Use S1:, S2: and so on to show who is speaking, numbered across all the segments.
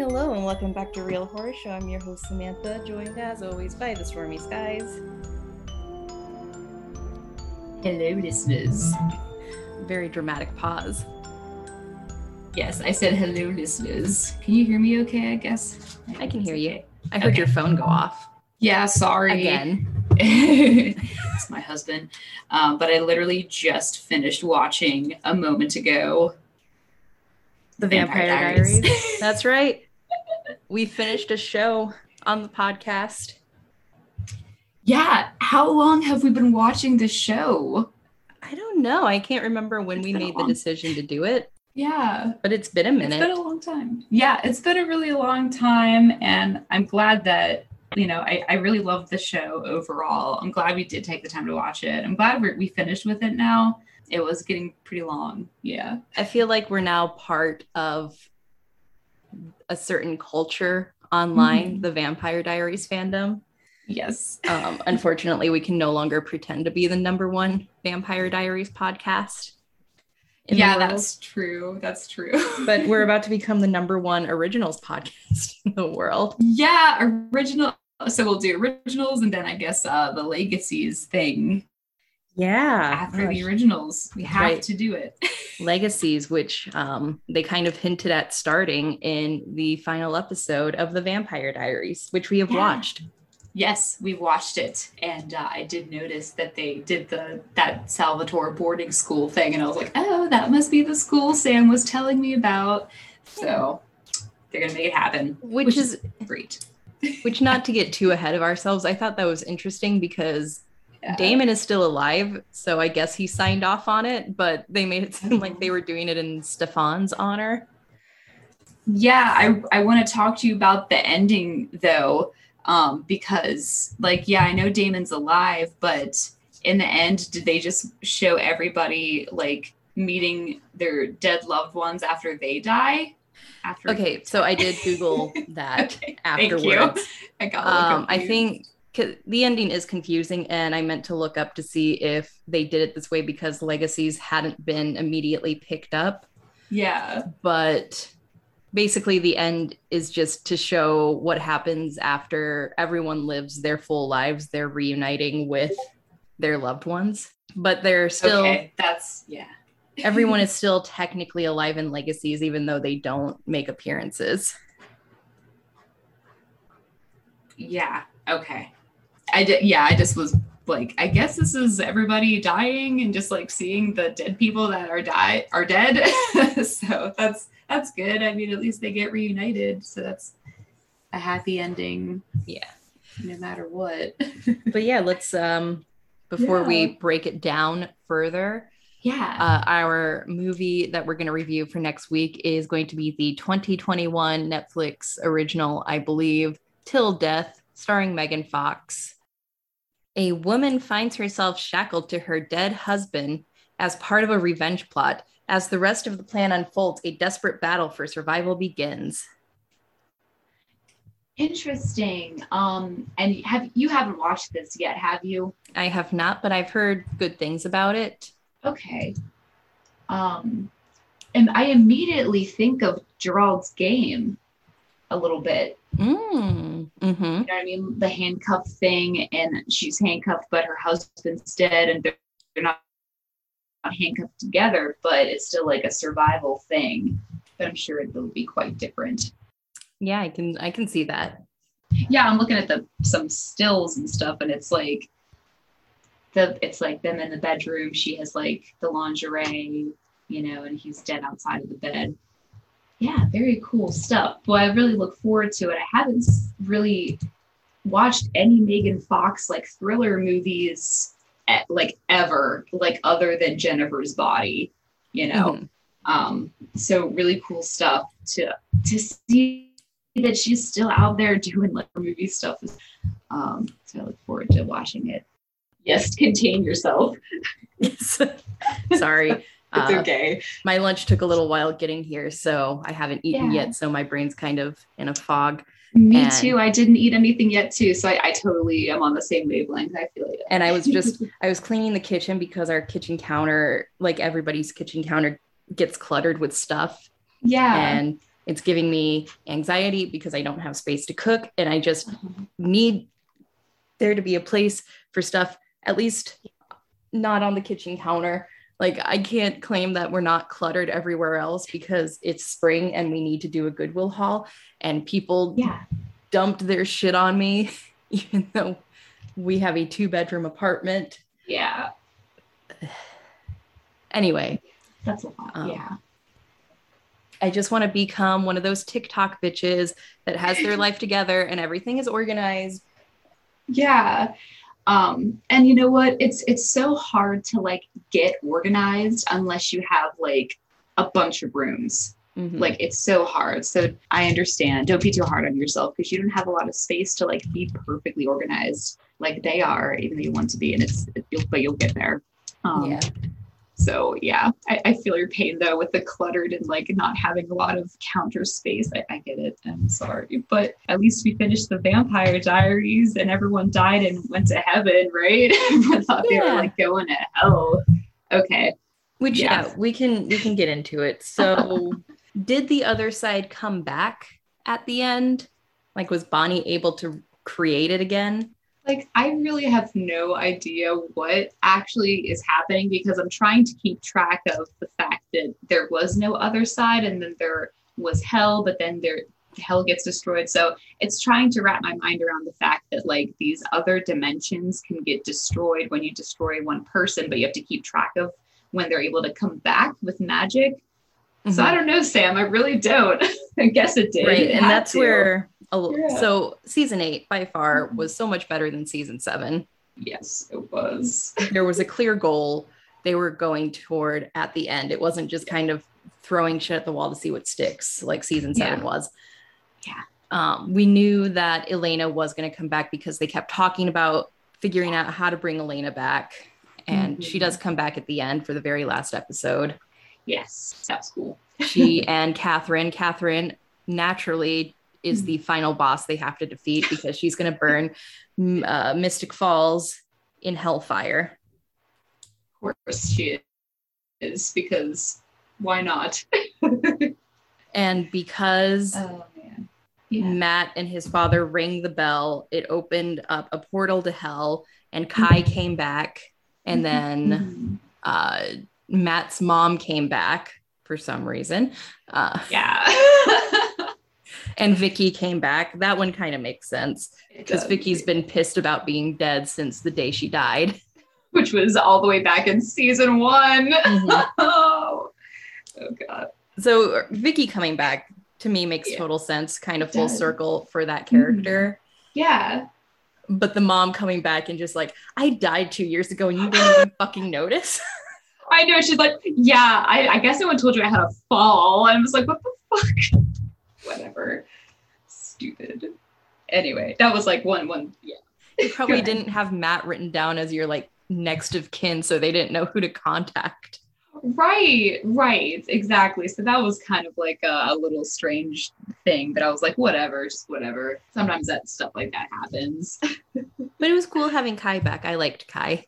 S1: Hello and welcome back to Real Horror Show. I'm your host Samantha, joined as always by the Stormy Skies.
S2: Hello, listeners.
S1: Very dramatic pause.
S2: Yes, I said hello, listeners. Can you hear me okay? I guess.
S1: I can hear you. I heard okay. your phone go off.
S2: Yeah, sorry.
S1: Again.
S2: it's my husband. Um, but I literally just finished watching a moment ago
S1: The Vampire, Vampire Diaries. Diaries. That's right. We finished a show on the podcast.
S2: Yeah. How long have we been watching this show?
S1: I don't know. I can't remember when it's we made the decision to do it.
S2: Yeah.
S1: But it's been a minute.
S2: It's been a long time. Yeah, it's been a really long time. And I'm glad that you know, I, I really love the show overall. I'm glad we did take the time to watch it. I'm glad we we finished with it now. It was getting pretty long. Yeah.
S1: I feel like we're now part of a certain culture online, mm-hmm. the Vampire Diaries fandom.
S2: Yes.
S1: um, unfortunately, we can no longer pretend to be the number one Vampire Diaries podcast.
S2: Yeah, that's true. That's true.
S1: but we're about to become the number one originals podcast in the world.
S2: Yeah, original so we'll do originals and then I guess uh, the legacies thing.
S1: Yeah.
S2: After Gosh. the originals, we have right. to do it.
S1: legacies, which um, they kind of hinted at starting in the final episode of the Vampire Diaries, which we have yeah. watched.
S2: Yes, we watched it, and uh, I did notice that they did the that Salvatore boarding school thing, and I was like, "Oh, that must be the school Sam was telling me about." So they're gonna make it happen,
S1: which, which is
S2: great.
S1: Which, not to get too ahead of ourselves, I thought that was interesting because yeah. Damon is still alive, so I guess he signed off on it, but they made it seem like they were doing it in Stefan's honor.
S2: Yeah, I I want to talk to you about the ending though, um, because like yeah, I know Damon's alive, but in the end, did they just show everybody like meeting their dead loved ones after they die?
S1: after. Okay, so I did Google that okay, afterwards.
S2: I got.
S1: Um, I think the ending is confusing, and I meant to look up to see if they did it this way because legacies hadn't been immediately picked up.
S2: Yeah,
S1: but basically the end is just to show what happens after everyone lives their full lives they're reuniting with their loved ones but they're still
S2: okay, that's yeah
S1: everyone is still technically alive in legacies, even though they don't make appearances.
S2: Yeah. Okay. I did. Yeah. I just was like, I guess this is everybody dying and just like seeing the dead people that are die are dead. so that's that's good. I mean, at least they get reunited. So that's a happy ending.
S1: Yeah.
S2: No matter what.
S1: but yeah, let's um before yeah. we break it down further,
S2: yeah.
S1: Uh, our movie that we're going to review for next week is going to be the 2021 Netflix original, I believe, Till Death, starring Megan Fox. A woman finds herself shackled to her dead husband as part of a revenge plot. As the rest of the plan unfolds, a desperate battle for survival begins.
S2: Interesting. Um, and have you haven't watched this yet, have you?
S1: I have not, but I've heard good things about it
S2: okay. Um, and I immediately think of Gerald's game a little bit.
S1: Mm, mm-hmm. You
S2: know what I mean? The handcuff thing, and she's handcuffed, but her husband's dead, and they're, not handcuffed together, but it's still like a survival thing. But I'm sure it'll be quite different.
S1: Yeah, I can I can see that.
S2: Yeah, I'm looking at the some stills and stuff, and it's like the it's like them in the bedroom. She has like the lingerie, you know, and he's dead outside of the bed. Yeah, very cool stuff. Well, I really look forward to it. I haven't really watched any Megan Fox like thriller movies at, like ever, like other than Jennifer's Body, you know. Mm-hmm. Um, so really cool stuff to to see that she's still out there doing like movie stuff. Um, so I look forward to watching it. Yes, contain yourself.
S1: Sorry. It's
S2: uh, okay.
S1: My lunch took a little while getting here, so I haven't eaten yeah. yet. So my brain's kind of in a fog.
S2: Me and, too. I didn't eat anything yet too, so I, I totally am on the same wavelength. I feel it.
S1: And I was just I was cleaning the kitchen because our kitchen counter, like everybody's kitchen counter, gets cluttered with stuff.
S2: Yeah.
S1: And It's giving me anxiety because I don't have space to cook. And I just need there to be a place for stuff, at least not on the kitchen counter. Like, I can't claim that we're not cluttered everywhere else because it's spring and we need to do a Goodwill haul. And people
S2: Yeah.
S1: dumped their shit on me, even though we have a two bedroom apartment.
S2: Yeah.
S1: Anyway,
S2: That's a lot.
S1: Um,
S2: yeah.
S1: I just want to become one of those TikTok bitches that has their life together and everything is organized.
S2: Yeah. Um, and you know what? It's it's so hard to like get organized unless you have like a bunch of rooms.
S1: Mhm.
S2: Like it's so hard. So I understand. Don't be too hard on yourself because you don't have a lot of space to like be perfectly organized like they are, even though you want to be. And it's you'll but you'll get there. Um,
S1: yeah.
S2: So yeah, I, I feel your pain though with the cluttered and like not having a lot of counter space. I, I get it. I'm sorry, but at least we finished the Vampire Diaries and everyone died and went to heaven, right? I thought they were like going to hell. Okay.
S1: Which
S2: Yeah.
S1: yeah, we can we can get into it. So did the other side come back at the end? Like was Bonnie able to create it again?
S2: Like I really have no idea what actually is happening because I'm trying to keep track of the fact that there was no other side and then there was hell, but then there hell gets destroyed. So it's trying to wrap my mind around the fact that like these other dimensions can get destroyed when you destroy one person, but you have to keep track of when they're able to come back with magic. So I mm-hmm. don't know, Sam. I really don't. I guess it did.
S1: Mm-hmm. right
S2: It
S1: and that's
S2: to.
S1: where a
S2: Yeah.
S1: so season eight by far
S2: Mhm.
S1: was so much better than season seven
S2: Yes, it was.
S1: there was a clear goal they were going toward at the end it wasn't just kind of throwing shit at the wall to see what sticks like season seven
S2: Yeah.
S1: was
S2: Yeah.
S1: um, we knew that elena was going to come back because they kept talking about figuring out how to bring elena back and she
S2: Mhm.
S1: does come back at the end for the very last episode
S2: Yes, that's cool.
S1: she and Catherine. Catherine naturally is the final boss they have to defeat because she's going to burn uh, Mystic Falls in hellfire.
S2: Of course she is because why not?
S1: And because
S2: oh. Yeah.
S1: Matt and his father rang the bell, it opened up a portal to hell, and Kai came back, and then
S2: Mhm.
S1: uh, Matt's mom came back for some reason. Uh,
S2: yeah.
S1: and Vicky came back. That one kind of makes sense. Because. Vicky's been pissed about being dead since the day she died.
S2: which was all the way back in season one.
S1: Mhm.
S2: oh. oh god.
S1: So Vicky coming back to me makes
S2: Yeah.
S1: total sense, kind of full
S2: does.
S1: circle for that character.
S2: Yeah.
S1: But the mom coming back and just like, I died two years ago and you didn't even fucking notice.
S2: I know. She's like, yeah, I, I guess no one told you I had a fall. And I was like, what the fuck? Whatever. Stupid. Anyway, that was like one, one, yeah.
S1: You probably didn't have Matt written down as your like next of kin, so they didn't know who to contact.
S2: Right, right, exactly. So that was kind of like a, a little strange thing, but I was like, whatever, just whatever. Sometimes that stuff like that happens.
S1: But it was cool having Kai back. I liked Kai.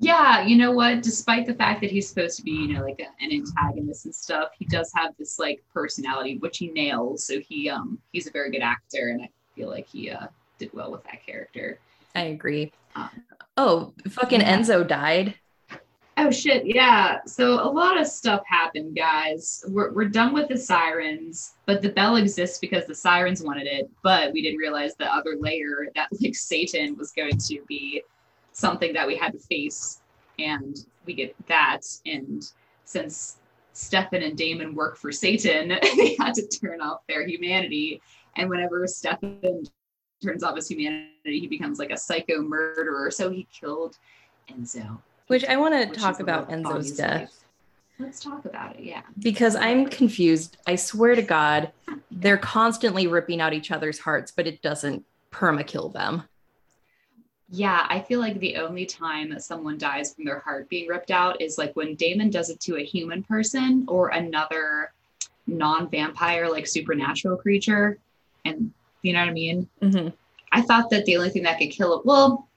S2: Yeah, you know what? Despite the fact that he's supposed to be, you know, like a, an antagonist and stuff, he does have this like personality which he nails. So he um he's a very good actor, and I feel like he uh did well with that character.
S1: I agree.
S2: Um,
S1: Oh, fucking
S2: yeah.
S1: Enzo died.
S2: Oh shit, yeah. So a lot of stuff happened, guys. We're, we're done with the sirens, but the bell exists because the sirens wanted it, but we didn't realize the other layer that like Satan was going to be something that we had to face. And we get that. And since Stefan and Damon work for Satan, they had to turn off their humanity. And whenever Stefan turns off his humanity, he becomes like a psycho murderer. So he killed Enzo.
S1: Which I want to talk about Enzo's death.
S2: life. Let's talk about it. Yeah.
S1: because I'm confused. I swear to God, they're constantly ripping out each other's hearts, but it doesn't perma kill them.
S2: Yeah, I feel like the only time that someone dies from their heart being ripped out is like when Damon does it to a human person or another non-vampire, like supernatural creature. And you know what I mean?
S1: Mhm.
S2: I thought that the only thing that could kill it, well,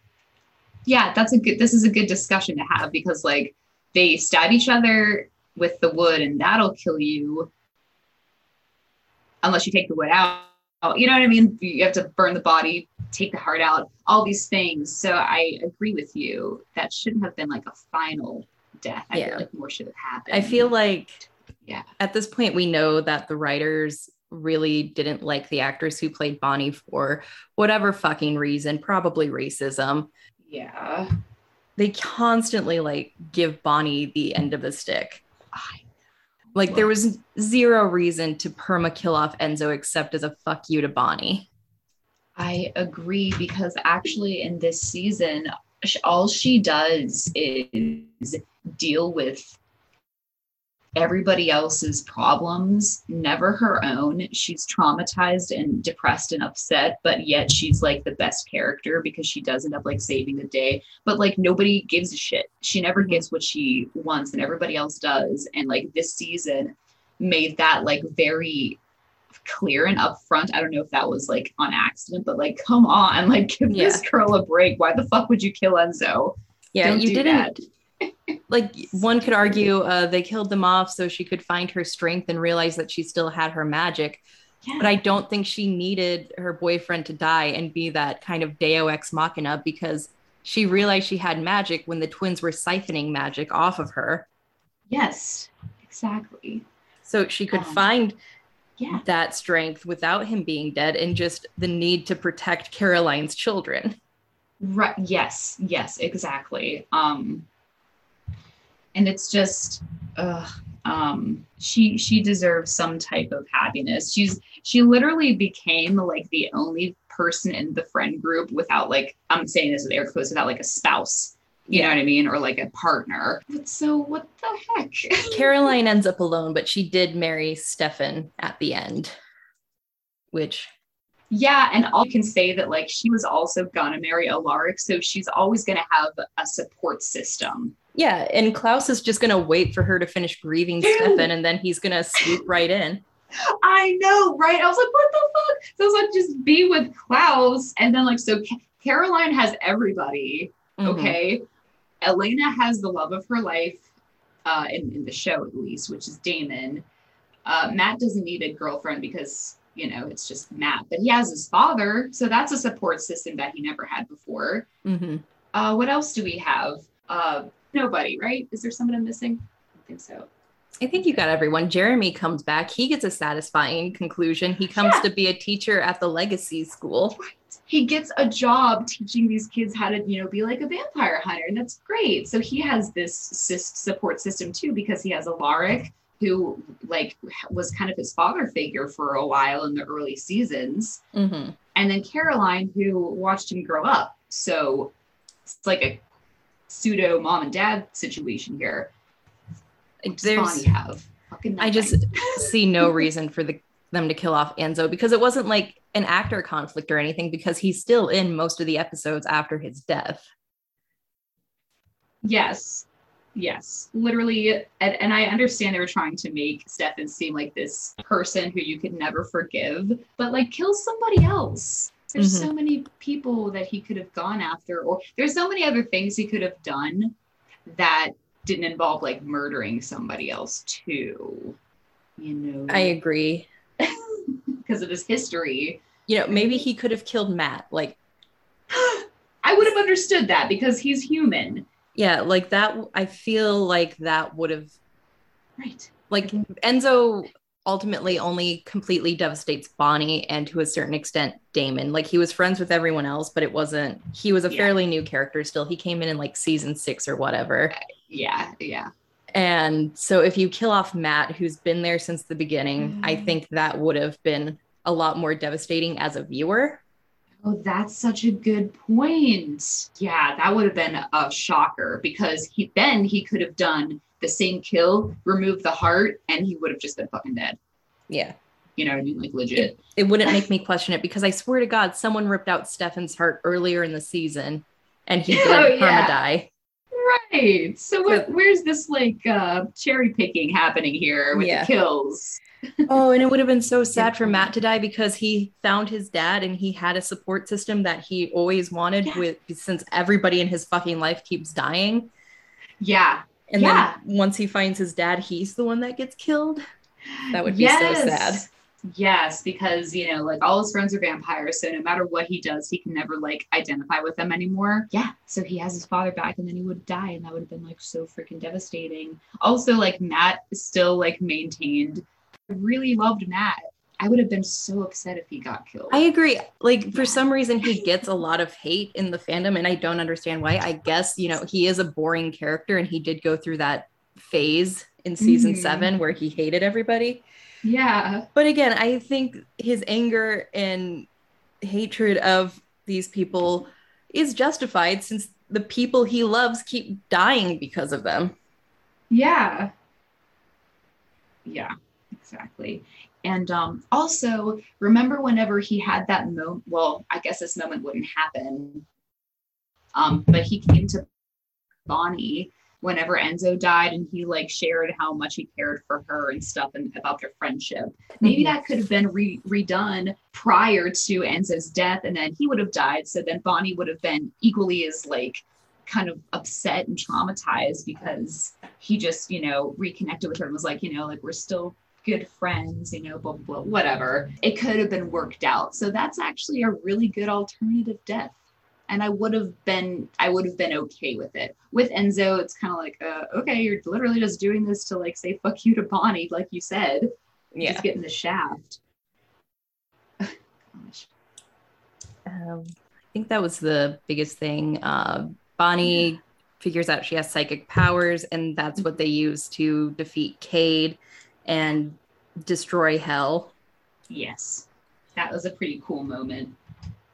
S2: yeah, that's a good, this is a good discussion to have because like they stab each other with the wood and that'll kill you. unless you take the wood out. You know what I mean? You have to burn the body, take the heart out, all these things. So I agree with you. That shouldn't have been like a final death. I
S1: Yeah.
S2: feel like more should have happened.
S1: I feel like
S2: Yeah.
S1: at this point we know that the writers really didn't like the actress who played Bonnie for whatever fucking reason, probably racism.
S2: yeah.
S1: They constantly like give Bonnie the end of the stick.
S2: I-
S1: Like there was zero reason to perma kill off Enzo except as a fuck you to Bonnie.
S2: I agree because actually in this season, all she does is deal with everybody else's problems, never her own. She's traumatized and depressed and upset, but yet she's like the best character because she does end up like saving the day. But like nobody gives a shit. She never mm-hmm. gets what she wants and everybody else does. And like this season made that like very clear and upfront. I don't know if that was like on accident, but like, come on, like give this girl a break. Why the fuck would you kill Enzo?
S1: Yeah,
S2: Don't
S1: you didn't like one could argue uh, they killed them off so she could find her strength and realize that she still had her magic
S2: Yeah.
S1: but i don't think she needed her boyfriend to die and be that kind of deo ex machina because she realized she had magic when the twins were siphoning magic off of her
S2: yes, exactly.
S1: so she could
S2: Um,
S1: find
S2: Yeah.
S1: that strength without him being dead and just the need to protect caroline's children
S2: Right. Yes. Yes. Exactly. Um, and it's just, uh, um, she she deserves some type of happiness. She's she literally became like the only person in the friend group without like I'm saying this with air quotes without like a spouse. You know what I mean, or like a partner. But so what the heck?
S1: caroline ends up alone but she did marry stefan at the end which
S2: Yeah, and all you can say that like she was also gonna marry Alaric, so she's always gonna have a support system.
S1: Yeah, and Klaus is just gonna wait for her to finish grieving Stefan, and then he's gonna swoop right in.
S2: I know, right? I was like, what the fuck? So I was like, just be with Klaus, and then like, so Ca- Caroline has everybody.
S1: Mhm.
S2: Okay, Elena has the love of her life, uh, in, in the show at least, which is Damon. Uh, Matt doesn't need a girlfriend because you know it's just Matt, but he has his father, so that's a support system that he never had before.
S1: Mhm.
S2: Uh, what else do we have? Uh, nobody, right? Is there someone I'm missing? I don't think so.
S1: I think you got everyone. Jeremy comes back. He gets a satisfying conclusion. He comes
S2: Yeah.
S1: to be a teacher at the Legacy School.
S2: He gets a job teaching these kids how to, you know, be like a vampire hunter, and that's great. So he has this support system too because he has Alaric, who like was kind of his father figure for a while in the early seasons,
S1: Mhm.
S2: and then Caroline, who watched him grow up. So it's like a pseudo mom and dad situation here.
S1: There's,
S2: have?
S1: I just see no reason for the them to kill off Enzo because it wasn't like an actor conflict or anything because he's still in most of the episodes after his death.
S2: Yes. Yes. Literally. And, and I understand they were trying to make Stefan seem like this person who you could never forgive, but like kill somebody else. There's
S1: Mhm.
S2: so many people that he could have gone after, or there's so many other things he could have done that didn't involve like murdering somebody else too. You know,
S1: I agree.
S2: because of his history.
S1: You know, maybe he could have killed Matt. Like,
S2: I would have understood that because he's human.
S1: yeah, like that. I feel like that would have
S2: Right.
S1: like Enzo ultimately only completely devastates Bonnie and to a certain extent Damon. Like he was friends with everyone else, but it wasn't he was a
S2: Yeah.
S1: fairly new character still. He came in in like season 6 or whatever.
S2: Yeah. Yeah.
S1: And so if you kill off Matt who's been there since the beginning, I
S2: Mm.
S1: think that would have been a lot more devastating as a viewer.
S2: Oh, that's such a good point. Yeah, that would have been a shocker because he then he could have done the same kill, remove the heart, and he would have just been fucking dead.
S1: Yeah.
S2: You know what I mean? Like legit.
S1: It wouldn't make me question it because I swear to God, someone ripped out Stefan's heart earlier in the season and he did
S2: Oh,
S1: perma
S2: yeah.
S1: die.
S2: Right. So what, where's this like uh cherry picking happening here with
S1: Yeah.
S2: the kills?
S1: Oh, and it would have been so sad for Matt to die because he found his dad and he had a support system that he always wanted
S2: Yeah.
S1: with since everybody in his fucking life keeps dying.
S2: Yeah.
S1: And
S2: Yeah.
S1: then once he finds his dad, he's the one that gets killed. That would be so sad.
S2: Yes, because you know, like all his friends are vampires, so no matter what he does, he can never like identify with them anymore. Yeah, so he has his father back, and then he would die, and that would have been like so freaking devastating. Also, like Matt still like maintained. I really loved Matt. I would have been so upset if he got killed.
S1: I agree. Like for some reason he gets a lot of hate in the fandom and I don't understand why. I guess, you know, he is a boring character and he did go through that phase in season
S2: Mhm.
S1: 7 where he hated everybody.
S2: yeah,
S1: But again, I think his anger and hatred of these people is justified since the people he loves keep dying because of them.
S2: yeah, yeah, exactly. And um, also, remember whenever he had that moment? Well, I guess this moment wouldn't happen. Um, but he came to Bonnie whenever Enzo died, and he like shared how much he cared for her and stuff, and about their friendship. Maybe
S1: Mhm.
S2: that could have been re- redone prior to Enzo's death, and then he would have died. So then Bonnie would have been equally as like kind of upset and traumatized because he just, you know, reconnected with her and was like, you know, like we're still good friends, you know, blah, blah, blah, whatever. It could have been worked out. So that's actually a really good alternative death. And I would have been, I would have been okay with it. With Enzo, it's kind of like, uh, okay, you're literally just doing this to like say fuck you to Bonnie, like you said,
S1: Yeah.
S2: just getting the shaft. Gosh.
S1: Um, I think that was the biggest thing. Uh, Bonnie figures out she has psychic powers, and that's what they use to defeat Cade and destroy Hell.
S2: Yes, that was a pretty cool moment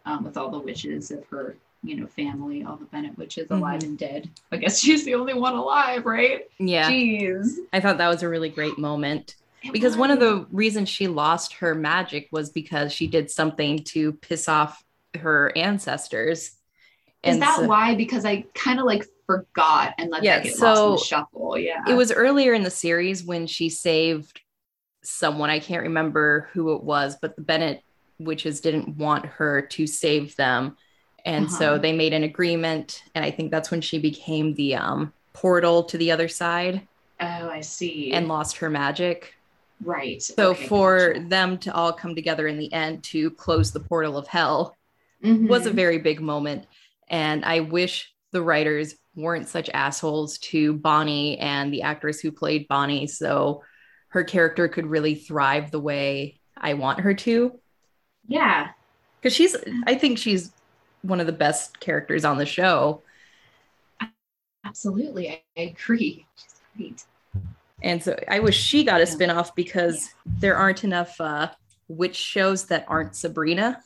S2: um, with all the witches of her, you know, family, all the Bennett witches mm-hmm. alive and dead. I guess she's the only one alive, right?
S1: Yeah,
S2: Jeez.
S1: I thought that was a really great moment
S2: It
S1: because one of the reasons she lost her magic was because she did something to piss off her ancestors.
S2: Is that
S1: so-
S2: why? Because I kind of like forgot and let
S1: Yeah,
S2: that get lost in the shuffle. Yeah.
S1: it was earlier in the series when she saved someone i can't remember who it was but the bennett witches didn't want her to save them and so
S2: Uh-huh.
S1: they made an agreement and i think that's when she became the um, portal to the other side
S2: Oh, I see.
S1: and lost her magic
S2: right.
S1: so
S2: Okay,
S1: for
S2: gotcha.
S1: them to all come together in the end to close the portal of hell was a very big moment. And I wish the writers weren't such assholes to Bonnie and the actress who played Bonnie. So her character could really thrive the way I want her to.
S2: yeah.
S1: Because she's, I think she's one of the best characters on the show.
S2: Absolutely. I, I agree. She's great.
S1: And so I wish she got a
S2: Yeah.
S1: spin off because there aren't enough uh, witch shows that aren't Sabrina.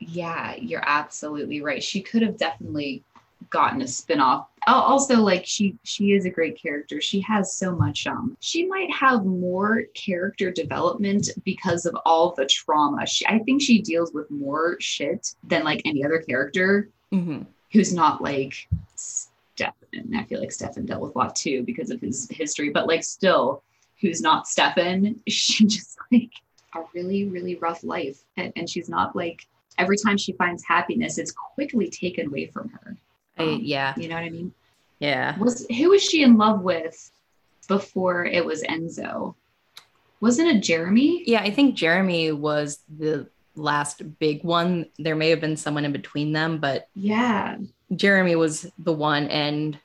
S2: Yeah, you're absolutely right. She could have definitely gotten a spin-off. Also, like she she is a great character. She has so much um she might have more character development because of all the trauma. She I think she deals with more shit than like any other character
S1: Mhm.
S2: who's not like Stefan. I feel like Stefan dealt with a lot too because of his history, but like still, who's not Stefan, she just like a really, really rough life. And, and she's not like every time she finds happiness, it's quickly taken away from her. Um,
S1: yeah.
S2: You know what I mean?
S1: Yeah.
S2: Was who was she in love with before it was Enzo? Wasn't it Jeremy?
S1: Yeah, I think Jeremy was the last big one. There may have been someone in between them, but
S2: Yeah.
S1: Jeremy was the one. And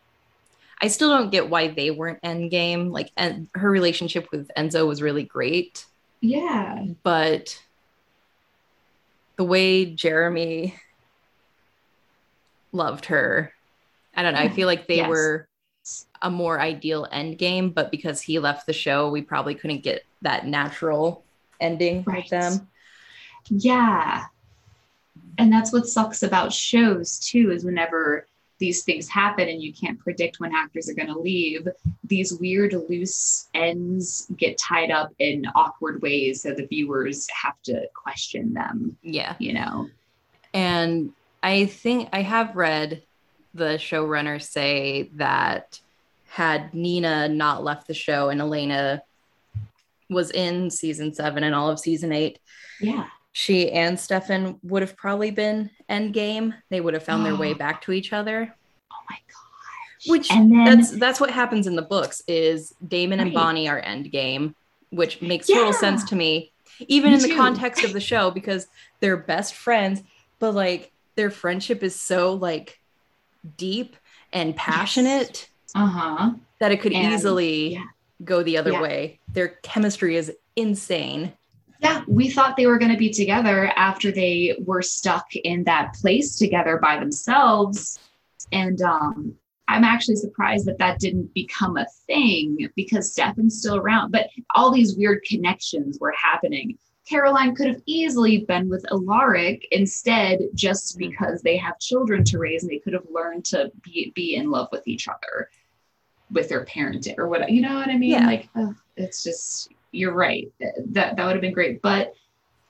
S1: I still don't get why they weren't endgame. Like, and her relationship with Enzo was really great,
S2: Yeah.
S1: but the way Jeremy loved her, I don't know. I feel like they
S2: Yes.
S1: were a more ideal end game, but because he left the show, we probably couldn't get that natural ending
S2: Right.
S1: with them.
S2: Yeah. And that's what sucks about shows too, is whenever these things happen and you can't predict when actors are going to leave, these weird loose ends get tied up in awkward ways. So the viewers have to question them,
S1: Yeah.
S2: you know?
S1: And I think I have read the showrunner say that had Nina not left the show and Elena was in season seven and all of season eight,
S2: Yeah.
S1: she and Stefan would have probably been endgame. They would have found their way back to each other.
S2: Oh my gosh.
S1: Which
S2: and then
S1: that's that's what happens in the books is Damon and Bonnie are endgame, which makes total sense to me. even
S2: Me
S1: in the context of the show because they're best friends but like their friendship is so like deep and passionate
S2: Uh-huh.
S1: that it could
S2: And-
S1: easily
S2: yeah.
S1: go the other
S2: Yeah.
S1: way their chemistry is insane
S2: Yeah, we thought they were going to be together after they were stuck in that place together by themselves. And um, I'm actually surprised that that didn't become a thing because Stefan's still around. But all these weird connections were happening. Caroline could have easily been with Alaric instead, just because they have children to raise and they could have learned to be, be in love with each other with their parenting or what you know what I mean?
S1: Yeah.
S2: Like, ugh, it's just you're right. That that would have been great, but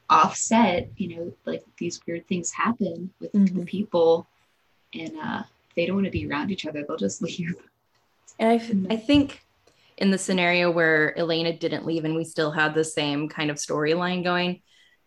S2: offset, you know, like these weird things happen with the
S1: Mhm.
S2: people, and uh, they don't want to be around each other. They'll just leave.
S1: and I, I think in the scenario where elena didn't leave and we still had the same kind of storyline going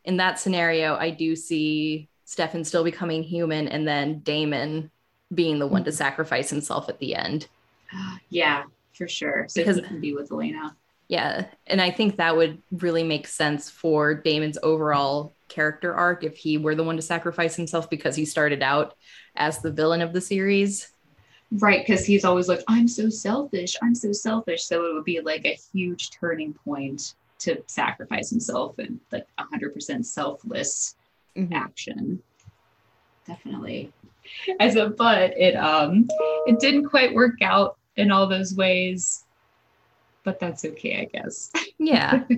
S1: in that scenario i do see stefan still becoming human and then damon being the one to mm-hmm. sacrifice himself at the end
S2: yeah, for sure. So
S1: Because-
S2: he can be with Elena.
S1: Yeah. And I think that would really make sense for Damon's overall character arc if he were the one to sacrifice himself because he started out as the villain of the series.
S2: Right, because he's always like, I'm so selfish, I'm so selfish. So it would be like a huge turning point to sacrifice himself and like 100% selfless action. Definitely. As a but it um it didn't quite work out in all those ways. But that's okay, I guess.
S1: Yeah.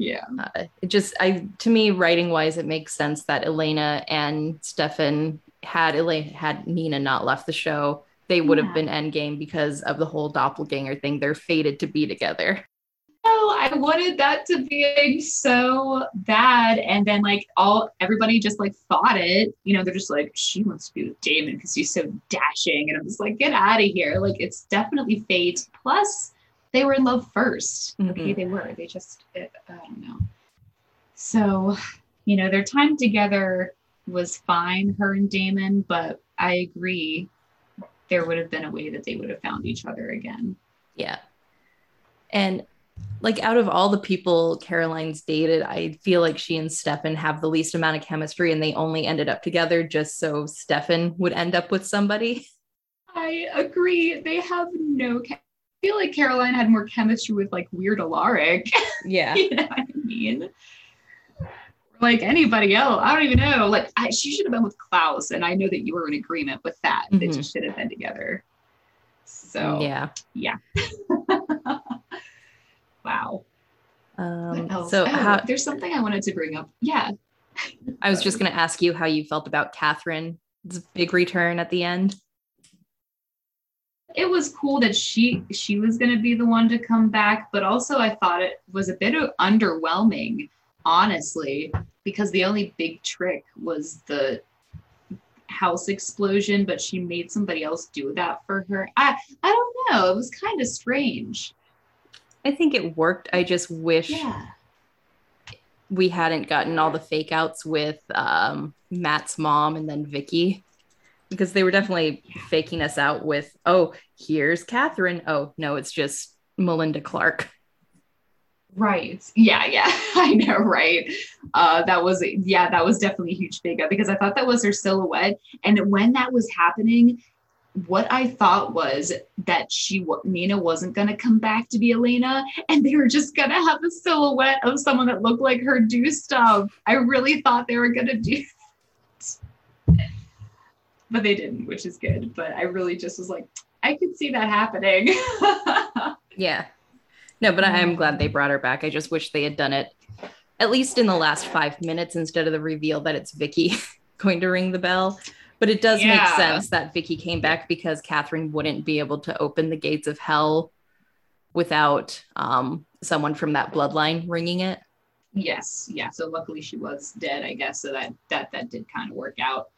S2: Yeah.
S1: Uh, it just, I, to me, writing wise, it makes sense that Elena and Stefan had Elena, had Nina not left the show, they would
S2: Yeah.
S1: have been endgame because of the whole doppelganger thing. They're fated to be together.
S2: No, I wanted that to be so bad. And then like all everybody just like thought it. You know, they're just like, she wants to be with Damon because he's so dashing. And I'm just like, get out of here. Like it's definitely fate. Plus, they were in love 1st Okay,
S1: Mhm.
S2: they were. They just it, I don't know. So, you know, their time together was fine, her and Damon, but I agree there would have been a way that they would have found each other again.
S1: Yeah. And like out of all the people Caroline's dated, I feel like she and Stefan have the least amount of chemistry and they only ended up together just so Stefan would end up with somebody.
S2: I agree. They have no. Chem- I feel like Caroline had more chemistry with like Weird Alaric.
S1: Yeah.
S2: you know what I mean? Like anybody else, I don't even know. Like I, she should have been with Klaus, and I know that you were in agreement with that. They
S1: Mhm.
S2: just should have been together. So
S1: Yeah. Yeah.
S2: wow.
S1: Um, so
S2: Oh,
S1: how,
S2: there's something I wanted to bring up. Yeah.
S1: I was just going to ask you how you felt about Catherine's big return at the end.
S2: it was cool that she she was going to be the one to come back but also i thought it was a bit of underwhelming honestly because the only big trick was the house explosion but she made somebody else do that for her i i don't know it was kind of strange
S1: I think it worked. I just wish
S2: yeah
S1: we hadn't gotten all the fake outs with um, Matt's mom and then Vicky because they were definitely faking us out with, oh, here's Catherine. Oh, no, it's just Melinda Clarke.
S2: Right. Yeah, yeah. I know, right? Uh that was yeah, that was definitely a huge fake out because I thought that was her silhouette. And when that was happening, what I thought was that she Nina wasn't gonna come back to be Elena, and they were just gonna have a silhouette of someone that looked like her do stuff. I really thought they were gonna do but they didn't, which is good. But I really just was like, I could see that happening.
S1: Yeah. No, but I am glad they brought her back. I just wish they had done it at least in the last five minutes instead of the reveal that it's Vicky going to ring the bell. But it does make sense that Vicky came back because Catherine wouldn't be able to open the gates of hell without um, someone from that bloodline ringing it.
S2: Yes, yeah. So luckily she was dead, I guess. So that that that did kind of work out.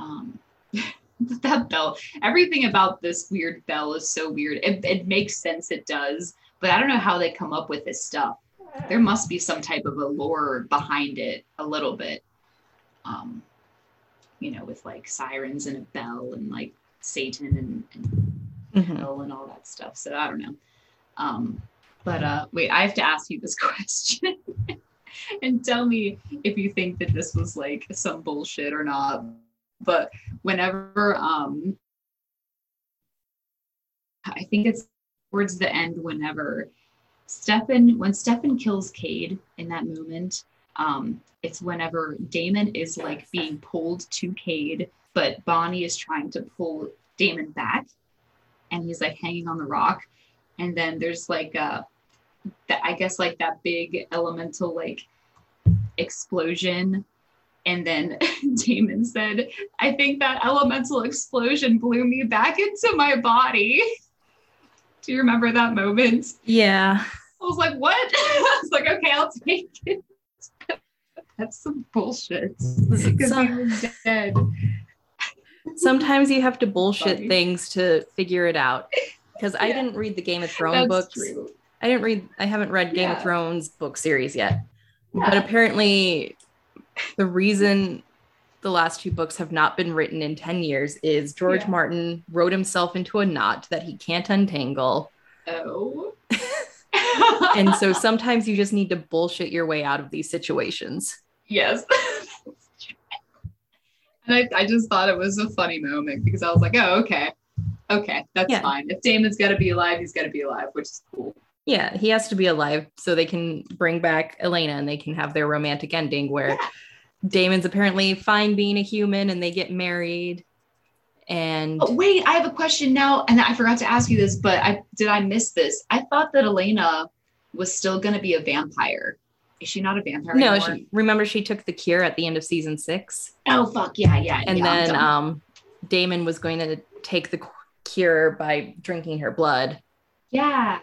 S2: Um, that bell, everything about this weird bell is so weird. It, it makes sense, it does, but I don't know how they come up with this stuff. There must be some type of a lore behind it, a little bit. Um, you know, with like sirens and a bell and like Satan and, and
S1: Mhm.
S2: hell and all that stuff. So I don't know. Um, but uh, wait, I have to ask you this question. and tell me if you think that this was like some bullshit or not. But whenever um I think it's towards the end whenever Stefan when Stefan kills Cade in that moment, um, it's whenever Damon is like being pulled to Cade, but Bonnie is trying to pull Damon back and he's like hanging on the rock. And then there's like a that I guess like that big elemental like explosion. And then Damon said, I think that elemental explosion blew me back into my body. Do you remember that moment?
S1: Yeah.
S2: I was like, what? I was like, okay, I'll take it. That's some bullshit. Because dead.
S1: Sometimes you have to bullshit things to figure it out. Because I
S2: Yeah.
S1: didn't read the Game of Thrones
S2: That's
S1: books.
S2: true.
S1: I didn't read. I haven't read Game of Thrones book series yet. But
S2: Yeah.
S1: apparently, the reason the last two books have not been written in ten years is George
S2: Yeah.
S1: Martin wrote himself into a knot that he can't untangle,
S2: Oh.
S1: and so sometimes you just need to bullshit your way out of these situations.
S2: yes. and I, I just thought it was a funny moment because I was like, oh, okay. Okay, that's
S1: Yeah.
S2: fine. If Damon's got to be alive, he's got to be alive, which is cool.
S1: Yeah, he has to be alive so they can bring back Elena and they can have their romantic ending where
S2: Yeah.
S1: Damon's apparently fine being a human and they get married. And
S2: Oh, wait, I have a question now, and I forgot to ask you this, but I did I miss this? I thought that Elena was still going to be a vampire. Is she not a vampire
S1: no,
S2: anymore?
S1: she, remember she took the cure at the end of season six?
S2: oh fuck yeah, yeah.
S1: And
S2: yeah,
S1: then um, Damon was going to take the cure by drinking her blood
S2: yeah,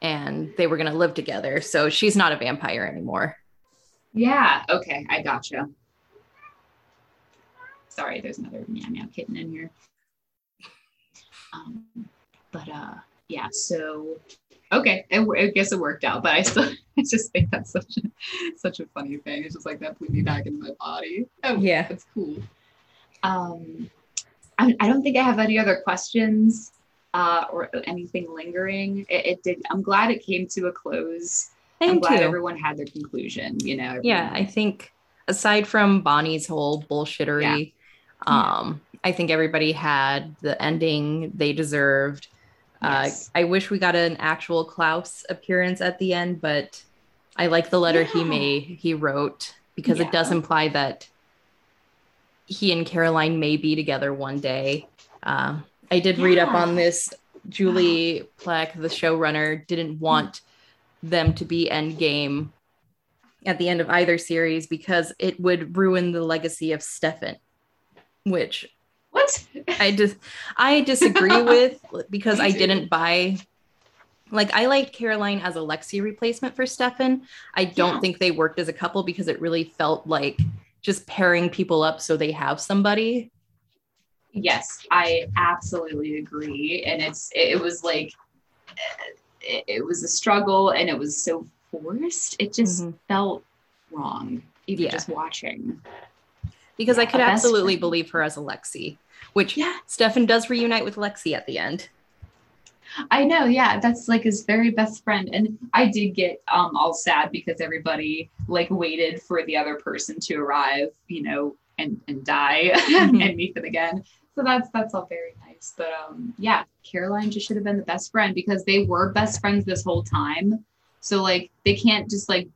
S1: and they were going to live together. So she's not a vampire anymore.
S2: Yeah. Okay, I gotcha. Sorry, there's another meow meow kitten in here. Um, but uh, yeah. So okay, it, I guess it worked out. But I still, I just think that's such a such a funny thing. It's just like that blew me back into my body. Oh
S1: Yeah.
S2: that's cool. Um, I, I don't think I have any other questions uh, or anything lingering. It, it did. I'm glad it came to a close. I'm glad
S1: you.
S2: everyone had their conclusion. You know.
S1: yeah i think aside from bonnie's whole bullshittery um i think everybody had the ending they deserved
S2: Yes.
S1: uh i wish we got an actual klaus appearance at the end but i like the letter he
S2: Yeah.
S1: made he wrote because it does imply that he and caroline may be together one day uh, i did read up on this julie Plec, the showrunner didn't want them to be end game at the end of either series because it would ruin the legacy of Stefan, which
S2: What?
S1: I just I disagree with because I didn't buy like I liked Caroline as a Lexi replacement for Stefan. I don't
S2: Yeah.
S1: think they worked as a couple because it really felt like just pairing people up so they have somebody.
S2: Yes, I absolutely agree. And it's it, it was like it, it was a struggle and it was so forced. It just
S1: Mhm.
S2: felt wrong, even
S1: Yeah.
S2: just watching.
S1: Because I could absolutely believe her as a Lexi, which
S2: Yeah.
S1: Stefan does reunite with Lexi at the end.
S2: I know, yeah, that's like his very best friend. And I did get um all sad because everybody like waited for the other person to arrive, you know, and and die
S1: Mhm.
S2: and meet them again. So that's that's all very nice. But um yeah, Caroline just should have been the best friend because they were best friends this whole time. So like they can't just like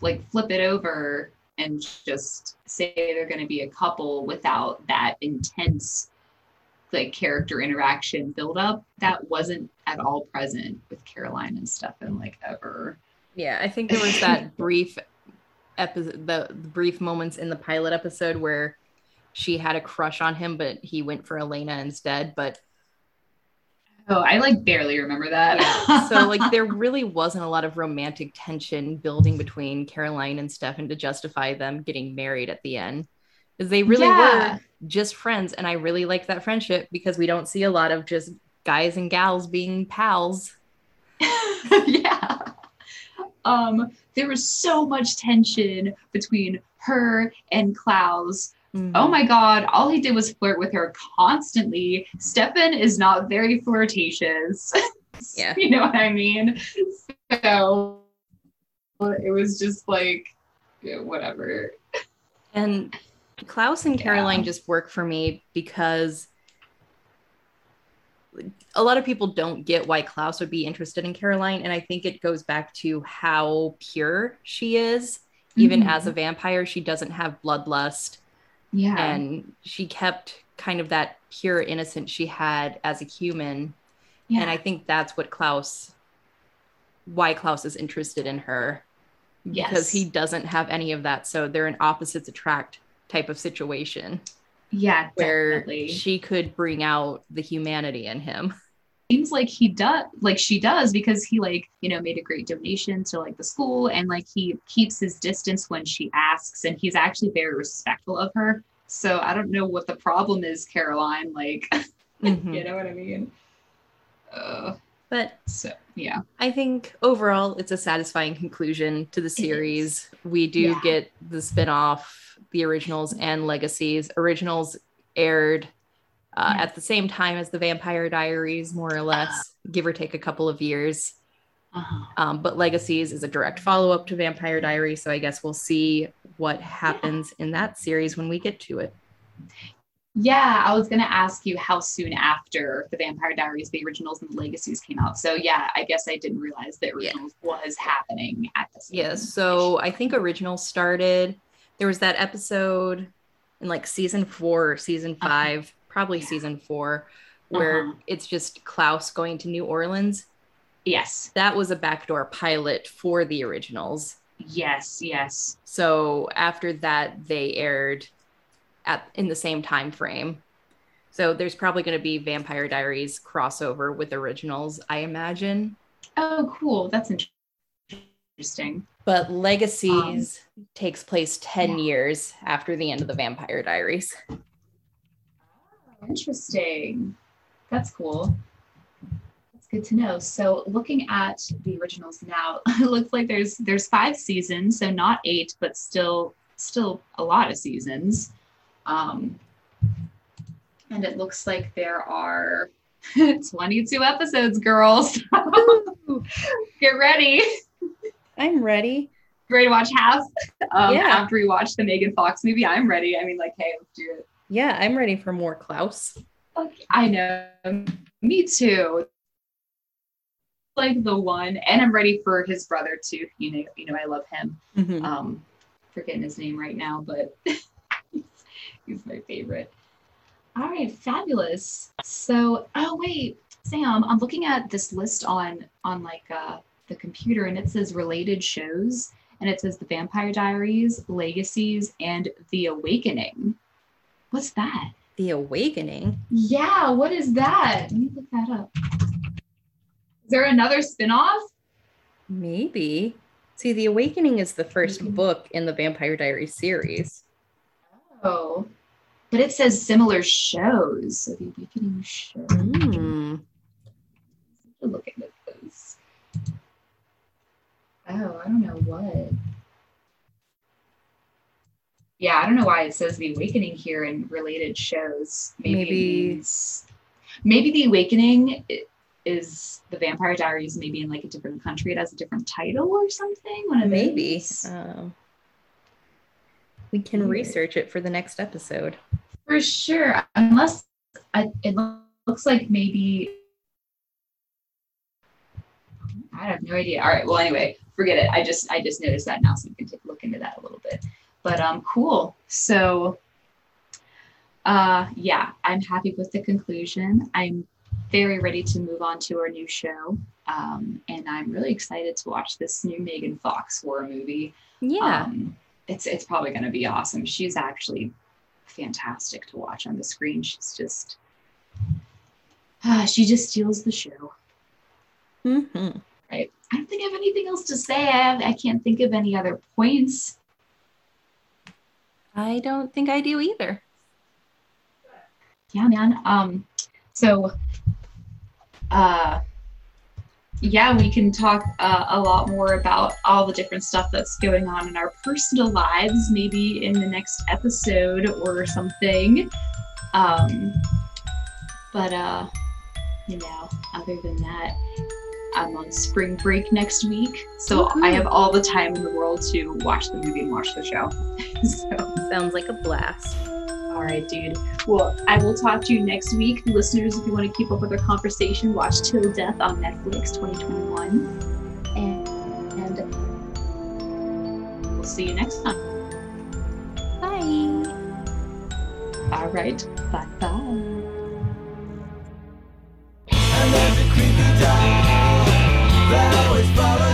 S2: like flip it over and just say they're going to be a couple without that intense like character interaction build up that wasn't at all present with Caroline and Stefan like ever.
S1: Yeah, I think there was that brief episode, the, the brief moments in the pilot episode where she had a crush on him, but he went for Elena instead. But
S2: Oh, I like barely remember that.
S1: yeah, so like there really wasn't a lot of romantic tension building between Caroline and Stefan to justify them getting married at the end. Because they really
S2: Yeah.
S1: were just friends. And I really liked that friendship because we don't see a lot of just guys and gals being pals.
S2: yeah. Um, there was so much tension between her and Klaus.
S1: Mm-hmm.
S2: Oh my god, all he did was flirt with her constantly. Stefan is not very flirtatious.
S1: Yeah.
S2: you know what I mean? So it was just like yeah, whatever.
S1: And Klaus and Caroline
S2: Yeah.
S1: just work for me because a lot of people don't get why Klaus would be interested in Caroline. And I think it goes back to how pure she is. Even
S2: Mhm.
S1: as a vampire, she doesn't have bloodlust.
S2: Yeah.
S1: And she kept kind of that pure innocence she had as a human.
S2: yeah.
S1: And I think that's what Klaus, why Klaus is interested in her.
S2: Yes.
S1: Because he doesn't have any of that. So they're an opposites attract type of situation
S2: yeah,
S1: where
S2: definitely.
S1: she could bring out the humanity in him.
S2: seems like he does like she does because he like you know made a great donation to like the school and like he keeps his distance when she asks and he's actually very respectful of her so i don't know what the problem is caroline like
S1: Mhm.
S2: you know what i mean uh,
S1: But
S2: so yeah
S1: I think overall it's a satisfying conclusion to the series. We do
S2: Yeah.
S1: get the spin-off, the originals and legacies. Originals aired uh,
S2: Yeah.
S1: at the same time as the Vampire Diaries, more or less, give or take a couple of years.
S2: uh-huh.
S1: Um, but Legacies is a direct follow-up to Vampire Diaries, so I guess we'll see what happens in that series when we get to it.
S2: yeah i was gonna ask you how soon after the vampire diaries the originals and the legacies came out so yeah i guess i didn't realize the
S1: Yeah.
S2: originals was happening at this.
S1: Yes. So I think original started. There was that episode in like season four or season
S2: Uh-huh.
S1: 5 probably
S2: Yeah.
S1: season four, where
S2: Uh-huh.
S1: it's just Klaus going to New Orleans.
S2: yes
S1: That was a backdoor pilot for the originals.
S2: yes yes
S1: So after that, they aired at in the same time frame. So there's probably going to be Vampire Diaries crossover with originals, I imagine.
S2: Oh, cool. That's interesting.
S1: But Legacies takes place 10
S2: Um, yeah.
S1: years after the end of the Vampire Diaries.
S2: Interesting. That's cool. That's good to know. So, looking at the originals now, it looks like there's there's five seasons, so not eight, but still still a lot of seasons. Um, and it looks like there are 22 episodes, girls. Get ready.
S1: I'm ready.
S2: Ready to watch half? Um,
S1: Yeah.
S2: After we watch the Megan Fox movie, I'm ready. I mean, like, hey, let's do it.
S1: Yeah, I'm ready for more Klaus.
S2: Okay, I know. Me too. Like the one, and I'm ready for his brother too. You know, you know, I love him.
S1: Mhm.
S2: Um, forgetting his name right now, but he's, he's my favorite. All right, fabulous. So, oh wait, Sam, I'm looking at this list on on like uh, the computer, and it says related shows, and it says The Vampire Diaries, Legacies, and The Awakening. What's that?
S1: The Awakening.
S2: Yeah, what is that? Let me look that up. Is there another spin-off?
S1: Maybe. See, The Awakening is the 1st
S2: Mhm.
S1: book in the Vampire Diaries series.
S2: Oh. But it says similar shows. So the Awakening show.
S1: Hmm.
S2: Look at this. Oh, I don't know what. Yeah, I don't know why it says the Awakening here in related shows. Maybe
S1: Maybe-
S2: means- maybe the Awakening is the Vampire Diaries. Maybe in like a different country, it has a different title or something. One of
S1: Maybe.
S2: those.
S1: Um, we can
S2: Weird.
S1: research it for the next episode.
S2: For sure, unless I, it looks like maybe I have no idea. All right, well, anyway, forget it. I just I just noticed that now, so we can take a look into that a little bit. But um, cool. So, uh, yeah, I'm happy with the conclusion. I'm very ready to move on to our new show, um, and I'm really excited to watch this new Megan Fox horror movie.
S1: Yeah.
S2: Um, it's it's probably going to be awesome. She's actually fantastic to watch on the screen. She's just ah, she just steals the show.
S1: Mhm.
S2: Right. I don't think I have anything else to say. I have, I can't think of any other points.
S1: I don't think I do either.
S2: Yeah, man. Um, so uh yeah, we can talk uh, a lot more about all the different stuff that's going on in our personal lives, maybe in the next episode or something. Um, but uh, you know, other than that, I'm on spring break next week, so mm-hmm. I have all the time in the world to watch the movie and watch the show. so.
S1: Sounds like a blast.
S2: All right, dude. Well, I will talk to you next week. Listeners, if you want to keep up with our conversation, watch Till Death on Netflix 2021. And, and we'll see you next time.
S1: Bye.
S2: All right. Bye bye always follow